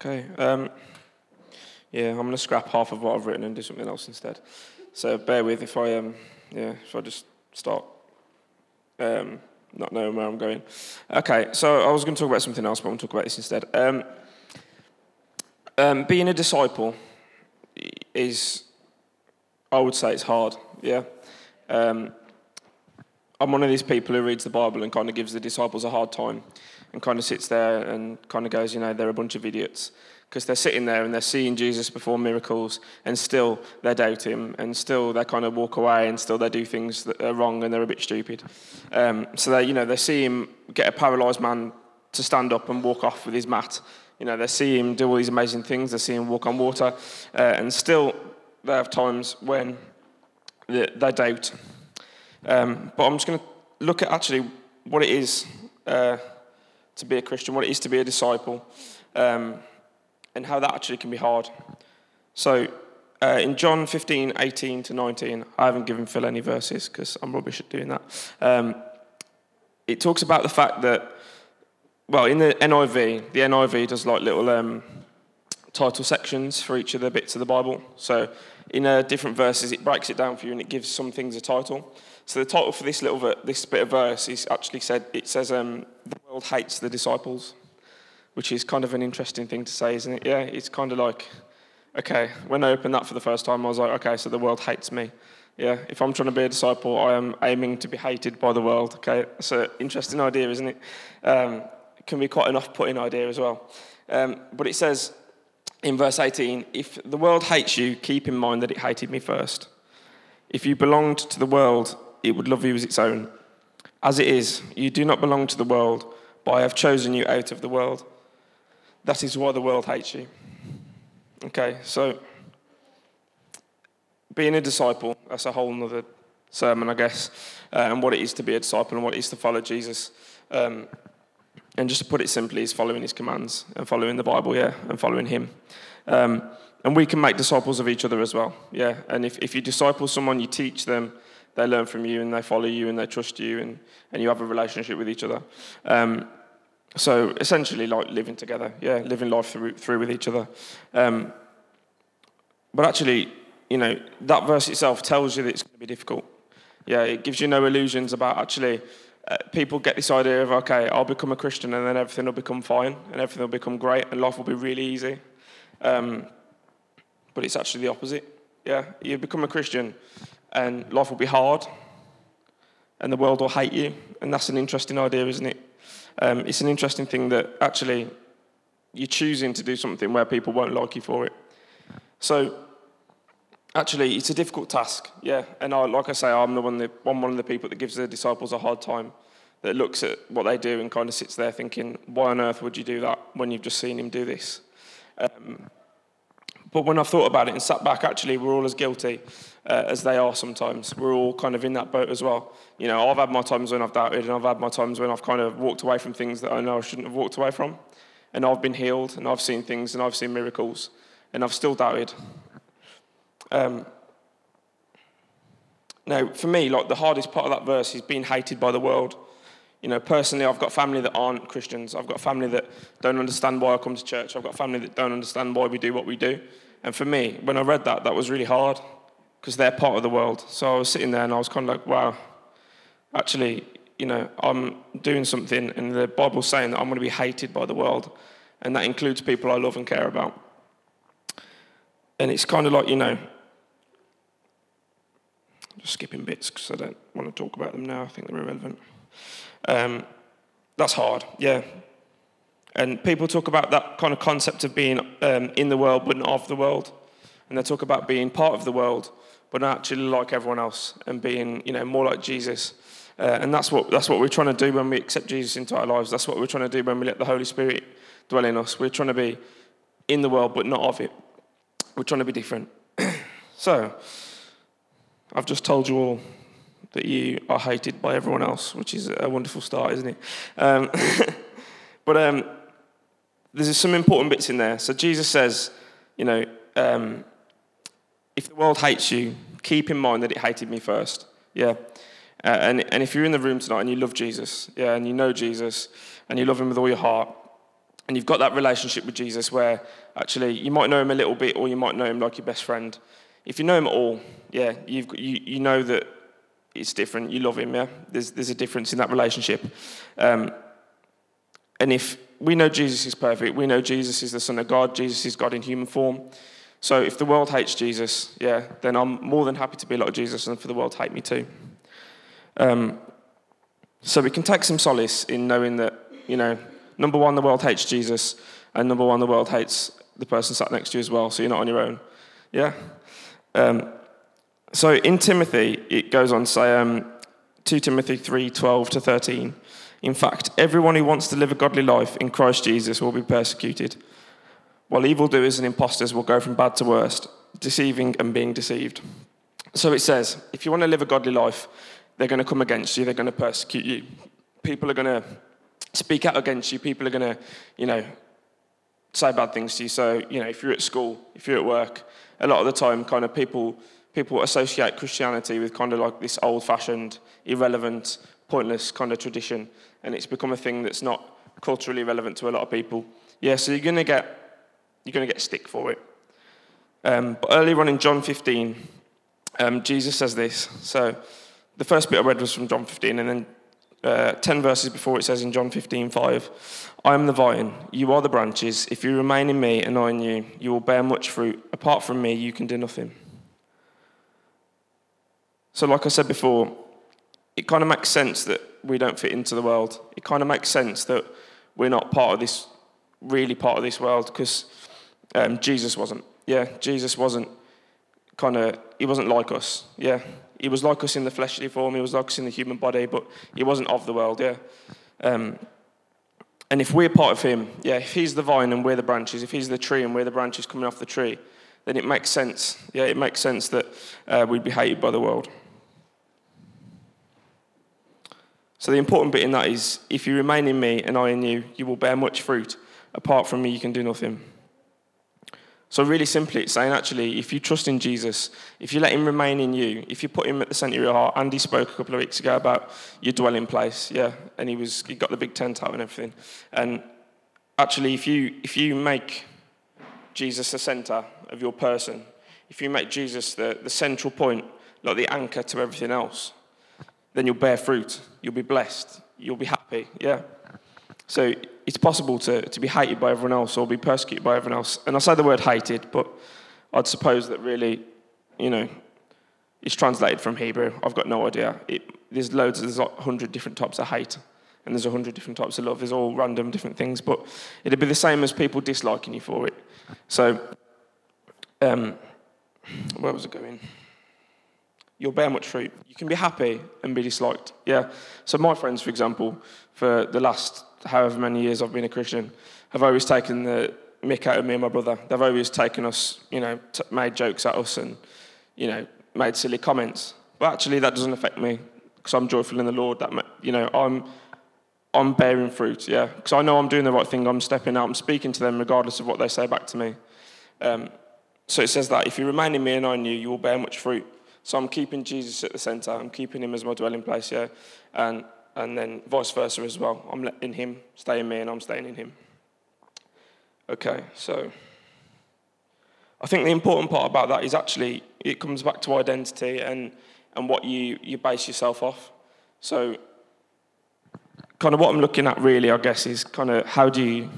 Okay. Um, yeah, I'm going to scrap half of what I've written and do something else instead. So bear with if I um, yeah, if I just start um, not knowing where I'm going. Okay, so I was going to talk about something else, but I'm going to talk about this instead. Um, um, being a disciple is, I would say, it's hard. Yeah. Um, I'm one of these people who reads the Bible and kind of gives the disciples a hard time and kind of sits there and kind of goes, you know, they're a bunch of idiots because they're sitting there and they're seeing Jesus perform miracles and still they doubt him and still they kind of walk away and still they do things that are wrong and they're a bit stupid. Um, so they, you know, they see him get a paralyzed man to stand up and walk off with his mat. You know, they see him do all these amazing things. They see him walk on water uh, and still they have times when they, they doubt. Um, but I'm just going to look at actually what it is uh, to be a Christian, what it is to be a disciple, um, and how that actually can be hard. So, uh, in John 15, 18 to 19, I haven't given Phil any verses because I'm rubbish at doing that. Um, it talks about the fact that, well, in the NIV, the NIV does like little um, title sections for each of the bits of the Bible. So, in uh, different verses, it breaks it down for you and it gives some things a title. So the title for this little this bit of verse is actually said it says um, the world hates the disciples, which is kind of an interesting thing to say, isn't it? Yeah, it's kind of like okay. When I opened that for the first time, I was like, okay, so the world hates me. Yeah, if I'm trying to be a disciple, I am aiming to be hated by the world. Okay, it's an interesting idea, isn't it? Um, it can be quite an off-putting idea as well. Um, but it says in verse 18, if the world hates you, keep in mind that it hated me first. If you belonged to the world, it would love you as its own. As it is, you do not belong to the world, but I have chosen you out of the world. That is why the world hates you. Okay, so being a disciple, that's a whole other sermon, I guess, uh, and what it is to be a disciple and what it is to follow Jesus. Um, and just to put it simply, is following his commands and following the Bible, yeah, and following him. Um, and we can make disciples of each other as well, yeah. And if, if you disciple someone, you teach them they learn from you and they follow you and they trust you and, and you have a relationship with each other. Um, so essentially, like living together, yeah, living life through, through with each other. Um, but actually, you know, that verse itself tells you that it's going to be difficult. Yeah, it gives you no illusions about actually. Uh, people get this idea of okay, I'll become a Christian and then everything will become fine and everything will become great and life will be really easy. Um, but it's actually the opposite. Yeah, you become a Christian and life will be hard, and the world will hate you. And that's an interesting idea, isn't it? Um, it's an interesting thing that actually you're choosing to do something where people won't like you for it. So, actually, it's a difficult task, yeah. And I, like I say, I'm the one, the, I'm one of the people that gives the disciples a hard time, that looks at what they do and kind of sits there thinking, why on earth would you do that when you've just seen him do this? Um, but when I've thought about it and sat back, actually, we're all as guilty uh, as they are sometimes. We're all kind of in that boat as well. You know, I've had my times when I've doubted, and I've had my times when I've kind of walked away from things that I know I shouldn't have walked away from. And I've been healed, and I've seen things, and I've seen miracles, and I've still doubted. Um, now, for me, like the hardest part of that verse is being hated by the world. You know, personally, I've got family that aren't Christians. I've got family that don't understand why I come to church. I've got family that don't understand why we do what we do. And for me, when I read that, that was really hard because they're part of the world. So I was sitting there and I was kind of like, wow, actually, you know, I'm doing something, and the Bible's saying that I'm going to be hated by the world, and that includes people I love and care about. And it's kind of like, you know, just skipping bits because I don't want to talk about them now. I think they're irrelevant. Um, that's hard, yeah. And people talk about that kind of concept of being um, in the world but not of the world. And they talk about being part of the world but not actually like everyone else and being, you know, more like Jesus. Uh, and that's what, that's what we're trying to do when we accept Jesus into our lives. That's what we're trying to do when we let the Holy Spirit dwell in us. We're trying to be in the world but not of it. We're trying to be different. so, I've just told you all that you are hated by everyone else, which is a wonderful start, isn't it? Um, but um, there's some important bits in there. So Jesus says, you know, um, if the world hates you, keep in mind that it hated me first. Yeah. Uh, and, and if you're in the room tonight and you love Jesus, yeah, and you know Jesus, and you love him with all your heart, And you've got that relationship with Jesus where actually you might know him a little bit or you might know him like your best friend. If you know him at all, yeah, you've, you, you know that it's different. You love him, yeah? There's, there's a difference in that relationship. Um, and if we know Jesus is perfect, we know Jesus is the Son of God, Jesus is God in human form. So if the world hates Jesus, yeah, then I'm more than happy to be like Jesus and for the world to hate me too. Um, so we can take some solace in knowing that, you know, number one, the world hates Jesus, and number one, the world hates the person sat next to you as well, so you're not on your own. Yeah? Um, so in Timothy, it goes on to say, um, 2 Timothy 3 12 to 13. In fact, everyone who wants to live a godly life in Christ Jesus will be persecuted, while evildoers and impostors will go from bad to worst, deceiving and being deceived. So it says, if you want to live a godly life, they're going to come against you, they're going to persecute you. People are going to speak out against you, people are going to, you know, say bad things to you. So, you know, if you're at school, if you're at work, a lot of the time, kind of people people associate Christianity with kind of like this old-fashioned, irrelevant, pointless kind of tradition, and it's become a thing that's not culturally relevant to a lot of people. Yeah, so you're gonna get you're gonna get stick for it. Um, but earlier on in John 15, um, Jesus says this. So the first bit I read was from John 15, and then uh, 10 verses before it says in John 15, 5, I am the vine, you are the branches. If you remain in me and I in you, you will bear much fruit. Apart from me, you can do nothing. So, like I said before, it kind of makes sense that we don't fit into the world. It kind of makes sense that we're not part of this, really part of this world, because um, Jesus wasn't. Yeah, Jesus wasn't kind of, he wasn't like us. Yeah, he was like us in the fleshly form, he was like us in the human body, but he wasn't of the world. Yeah. Um, and if we're part of him, yeah, if he's the vine and we're the branches, if he's the tree and we're the branches coming off the tree, then it makes sense. Yeah, it makes sense that uh, we'd be hated by the world. So the important bit in that is if you remain in me and I in you, you will bear much fruit. Apart from me, you can do nothing. So, really simply, it's saying actually, if you trust in Jesus, if you let him remain in you, if you put him at the centre of your heart, Andy spoke a couple of weeks ago about your dwelling place, yeah, and he was he got the big tent out and everything. And actually, if you if you make Jesus the centre of your person, if you make Jesus the, the central point, like the anchor to everything else, then you'll bear fruit. You'll be blessed. You'll be happy. Yeah. So it's possible to, to be hated by everyone else or be persecuted by everyone else. And I say the word hated, but I'd suppose that really, you know, it's translated from Hebrew. I've got no idea. It, there's loads, there's like 100 different types of hate, and there's 100 different types of love. There's all random different things, but it'd be the same as people disliking you for it. So, um, where was it going? You'll bear much fruit. You can be happy and be disliked. Yeah. So my friends, for example, for the last however many years I've been a Christian, have always taken the mick out of me and my brother. They've always taken us, you know, t- made jokes at us and, you know, made silly comments. But actually, that doesn't affect me because I'm joyful in the Lord. That you know, I'm I'm bearing fruit. Yeah, because I know I'm doing the right thing. I'm stepping out. I'm speaking to them regardless of what they say back to me. Um, so it says that if you remain in me and I in you, you will bear much fruit. So I'm keeping Jesus at the center. I'm keeping him as my dwelling place, yeah. And, and then vice versa as well. I'm letting him stay in me and I'm staying in him. Okay, so I think the important part about that is actually it comes back to identity and, and what you, you base yourself off. So, kind of what I'm looking at really, I guess, is kind of how do you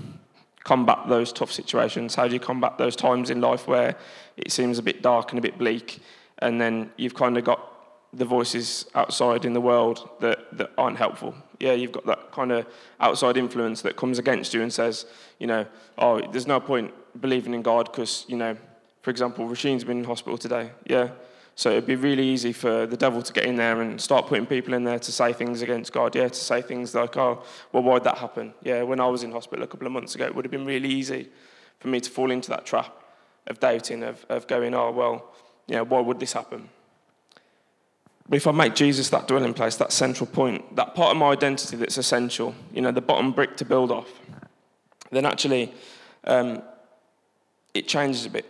combat those tough situations? How do you combat those times in life where it seems a bit dark and a bit bleak? And then you've kind of got the voices outside in the world that, that aren't helpful. Yeah, you've got that kind of outside influence that comes against you and says, you know, oh, there's no point believing in God because, you know, for example, Rasheen's been in hospital today. Yeah. So it'd be really easy for the devil to get in there and start putting people in there to say things against God. Yeah, to say things like, oh, well, why'd that happen? Yeah, when I was in hospital a couple of months ago, it would have been really easy for me to fall into that trap of doubting, of, of going, oh, well, yeah, why would this happen? But if I make Jesus that dwelling place, that central point, that part of my identity that's essential, you know, the bottom brick to build off, then actually um, it changes a bit.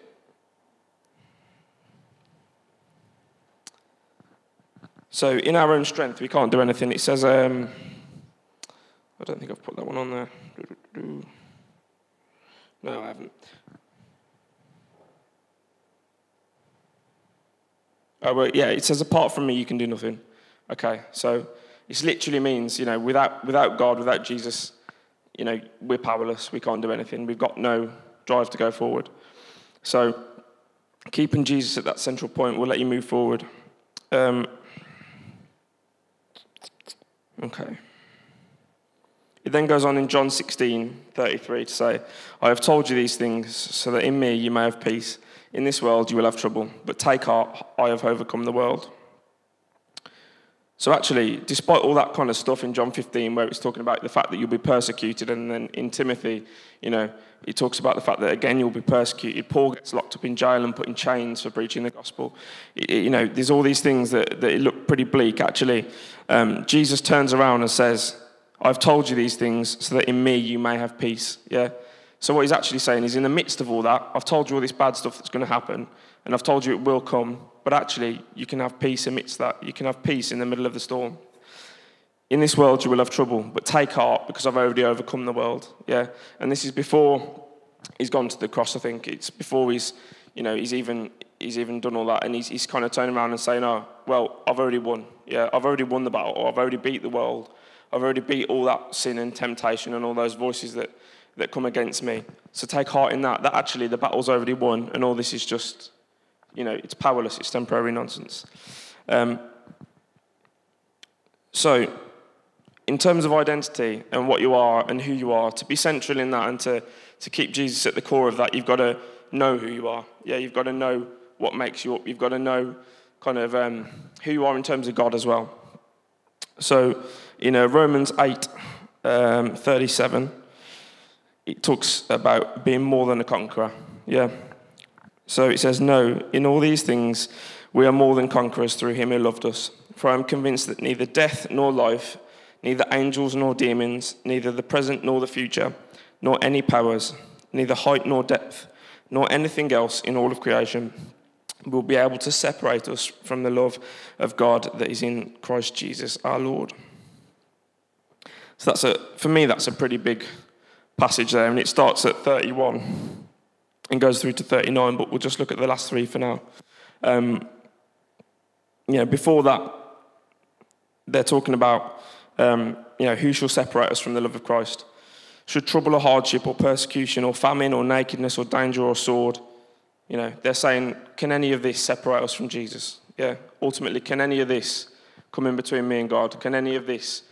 So, in our own strength, we can't do anything. It says, um, I don't think I've put that one on there. No, I haven't. Oh, well, yeah, it says, apart from me, you can do nothing. Okay, so it literally means, you know, without, without God, without Jesus, you know, we're powerless. We can't do anything. We've got no drive to go forward. So keeping Jesus at that central point will let you move forward. Um, okay. It then goes on in John 16, 33 to say, I have told you these things so that in me you may have peace. In this world you will have trouble, but take heart, I have overcome the world. So, actually, despite all that kind of stuff in John 15, where it's talking about the fact that you'll be persecuted, and then in Timothy, you know, he talks about the fact that again you'll be persecuted. Paul gets locked up in jail and put in chains for preaching the gospel. You know, there's all these things that, that look pretty bleak. Actually, um, Jesus turns around and says, I've told you these things so that in me you may have peace. Yeah? So, what he's actually saying is, in the midst of all that, I've told you all this bad stuff that's going to happen, and I've told you it will come, but actually, you can have peace amidst that. You can have peace in the middle of the storm. In this world, you will have trouble, but take heart because I've already overcome the world. Yeah? And this is before he's gone to the cross, I think. It's before he's, you know, he's even, he's even done all that, and he's, he's kind of turning around and saying, oh, well, I've already won. Yeah, I've already won the battle, or I've already beat the world. I've already beat all that sin and temptation and all those voices that that come against me. So take heart in that, that actually the battle's already won and all this is just, you know, it's powerless, it's temporary nonsense. Um, so, in terms of identity and what you are and who you are, to be central in that and to, to keep Jesus at the core of that, you've got to know who you are. Yeah, you've got to know what makes you up. You've got to know kind of um, who you are in terms of God as well. So, you know, Romans 8 um, 37, it talks about being more than a conqueror. Yeah. So it says, No, in all these things we are more than conquerors through him who loved us. For I am convinced that neither death nor life, neither angels nor demons, neither the present nor the future, nor any powers, neither height nor depth, nor anything else in all of creation will be able to separate us from the love of God that is in Christ Jesus our Lord. So that's a, for me, that's a pretty big passage there, and it starts at 31 and goes through to 39, but we'll just look at the last three for now. Um, you know, before that, they're talking about, um, you know, who shall separate us from the love of Christ? Should trouble or hardship or persecution or famine or nakedness or danger or sword? You know, they're saying, can any of this separate us from Jesus? Yeah, ultimately, can any of this come in between me and God? Can any of this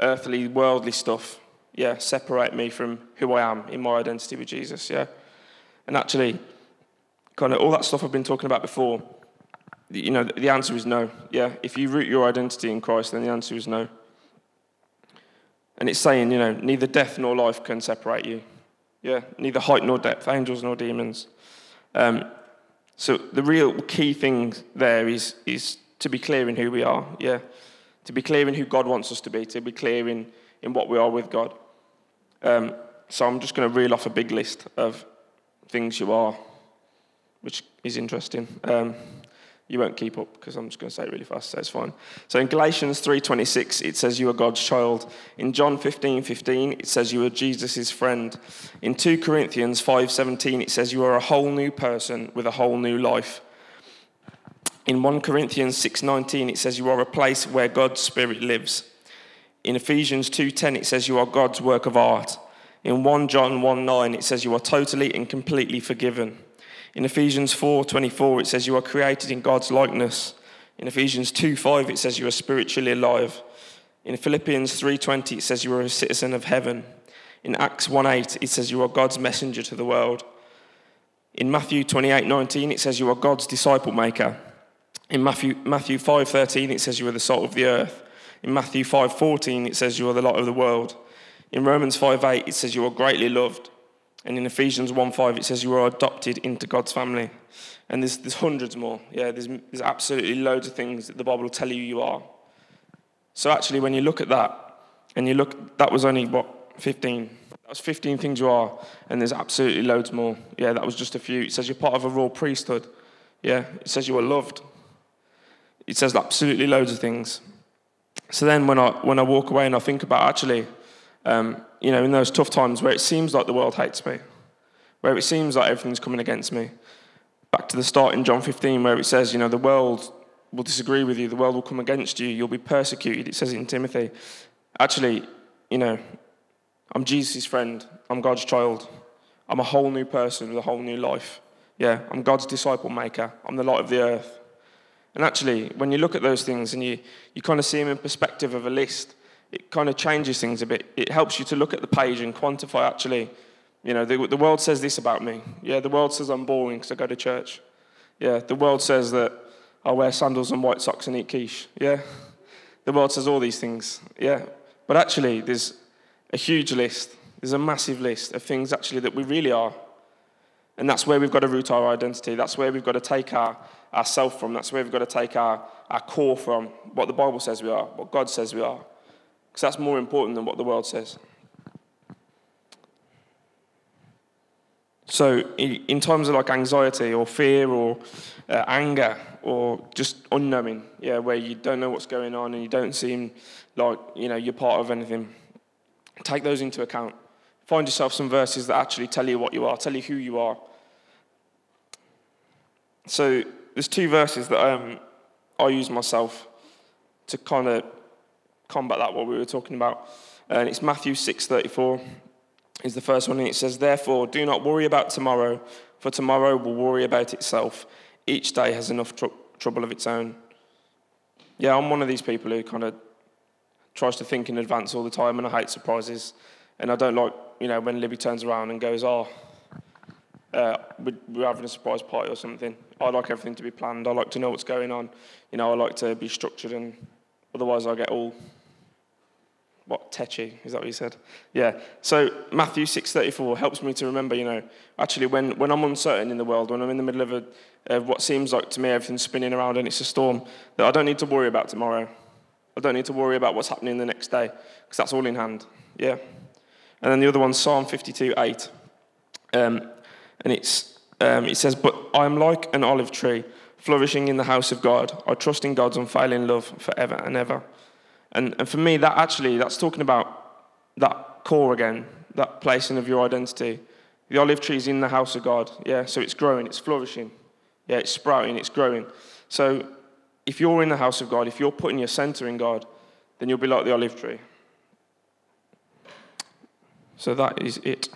earthly, worldly stuff yeah, separate me from who I am in my identity with Jesus, yeah. And actually, kind of all that stuff I've been talking about before, you know, the answer is no, yeah. If you root your identity in Christ, then the answer is no. And it's saying, you know, neither death nor life can separate you, yeah. Neither height nor depth, angels nor demons. Um, so the real key thing there is is to be clear in who we are, yeah. To be clear in who God wants us to be, to be clear in, in what we are with God. Um, so I'm just going to reel off a big list of things you are, which is interesting. Um, you won't keep up because I'm just going to say it really fast, so it's fine. So in Galatians 3:26, it says you are God's child. In John 15:15, 15, it says you are Jesus' friend. In 2 Corinthians 5:17, it says you are a whole new person with a whole new life. In 1 Corinthians 6:19, it says you are a place where God's Spirit lives. In Ephesians 2:10 it says you are God's work of art. In 1 John 1:9 it says you are totally and completely forgiven. In Ephesians 4:24 it says you are created in God's likeness. In Ephesians 2:5 it says you are spiritually alive. In Philippians 3:20 it says you are a citizen of heaven. In Acts 1:8 it says you are God's messenger to the world. In Matthew 28:19 it says you are God's disciple maker. In Matthew Matthew 5:13 it says you are the salt of the earth. In Matthew 5:14 it says you are the light of the world. In Romans 5:8 it says you are greatly loved. And in Ephesians 1:5 it says you are adopted into God's family. And there's, there's hundreds more. Yeah, there's, there's absolutely loads of things that the Bible will tell you you are. So actually when you look at that and you look that was only what 15 that was 15 things you are and there's absolutely loads more. Yeah, that was just a few. It says you're part of a royal priesthood. Yeah, it says you are loved. It says absolutely loads of things. So then when I, when I walk away and I think about actually, um, you know, in those tough times where it seems like the world hates me, where it seems like everything's coming against me. Back to the start in John 15, where it says, you know, the world will disagree with you, the world will come against you, you'll be persecuted. It says it in Timothy. Actually, you know, I'm Jesus' friend, I'm God's child, I'm a whole new person with a whole new life. Yeah, I'm God's disciple maker, I'm the light of the earth. And actually, when you look at those things and you, you kind of see them in perspective of a list, it kind of changes things a bit. It helps you to look at the page and quantify actually, you know, the, the world says this about me. Yeah, the world says I'm boring because I go to church. Yeah, the world says that I wear sandals and white socks and eat quiche. Yeah, the world says all these things. Yeah, but actually, there's a huge list. There's a massive list of things actually that we really are. And that's where we've got to root our identity. That's where we've got to take our, our self from. That's where we've got to take our, our core from. What the Bible says we are, what God says we are. Because that's more important than what the world says. So, in terms of like anxiety or fear or uh, anger or just unknowing, yeah, where you don't know what's going on and you don't seem like you know you're part of anything, take those into account. Find yourself some verses that actually tell you what you are, tell you who you are. So, there's two verses that um, I use myself to kind of combat that what we were talking about. And it's Matthew 6:34 is the first one, and it says, Therefore, do not worry about tomorrow, for tomorrow will worry about itself. Each day has enough tr- trouble of its own. Yeah, I'm one of these people who kind of tries to think in advance all the time, and I hate surprises. And I don't like, you know, when Libby turns around and goes, Oh, uh, we're having a surprise party or something. I like everything to be planned. I like to know what's going on. You know, I like to be structured, and otherwise I get all what tetchy? Is that what you said? Yeah. So matthew 6.34 helps me to remember you know actually when, when i'm uncertain in the world when i'm in the middle of a, what seems like to me everything's spinning around and it's a storm that i don't need to worry about tomorrow. I don't need to worry about what's happening the next day because that's all in hand. Yeah. And then the other one psalm 52 8 um, and it's um, it says but i'm like an olive tree flourishing in the house of god i trust in god's unfailing love forever and ever and, and for me, that actually, that's talking about that core again, that placing of your identity. The olive tree is in the house of God, yeah, so it's growing, it's flourishing. Yeah, it's sprouting, it's growing. So if you're in the house of God, if you're putting your center in God, then you'll be like the olive tree. So that is it.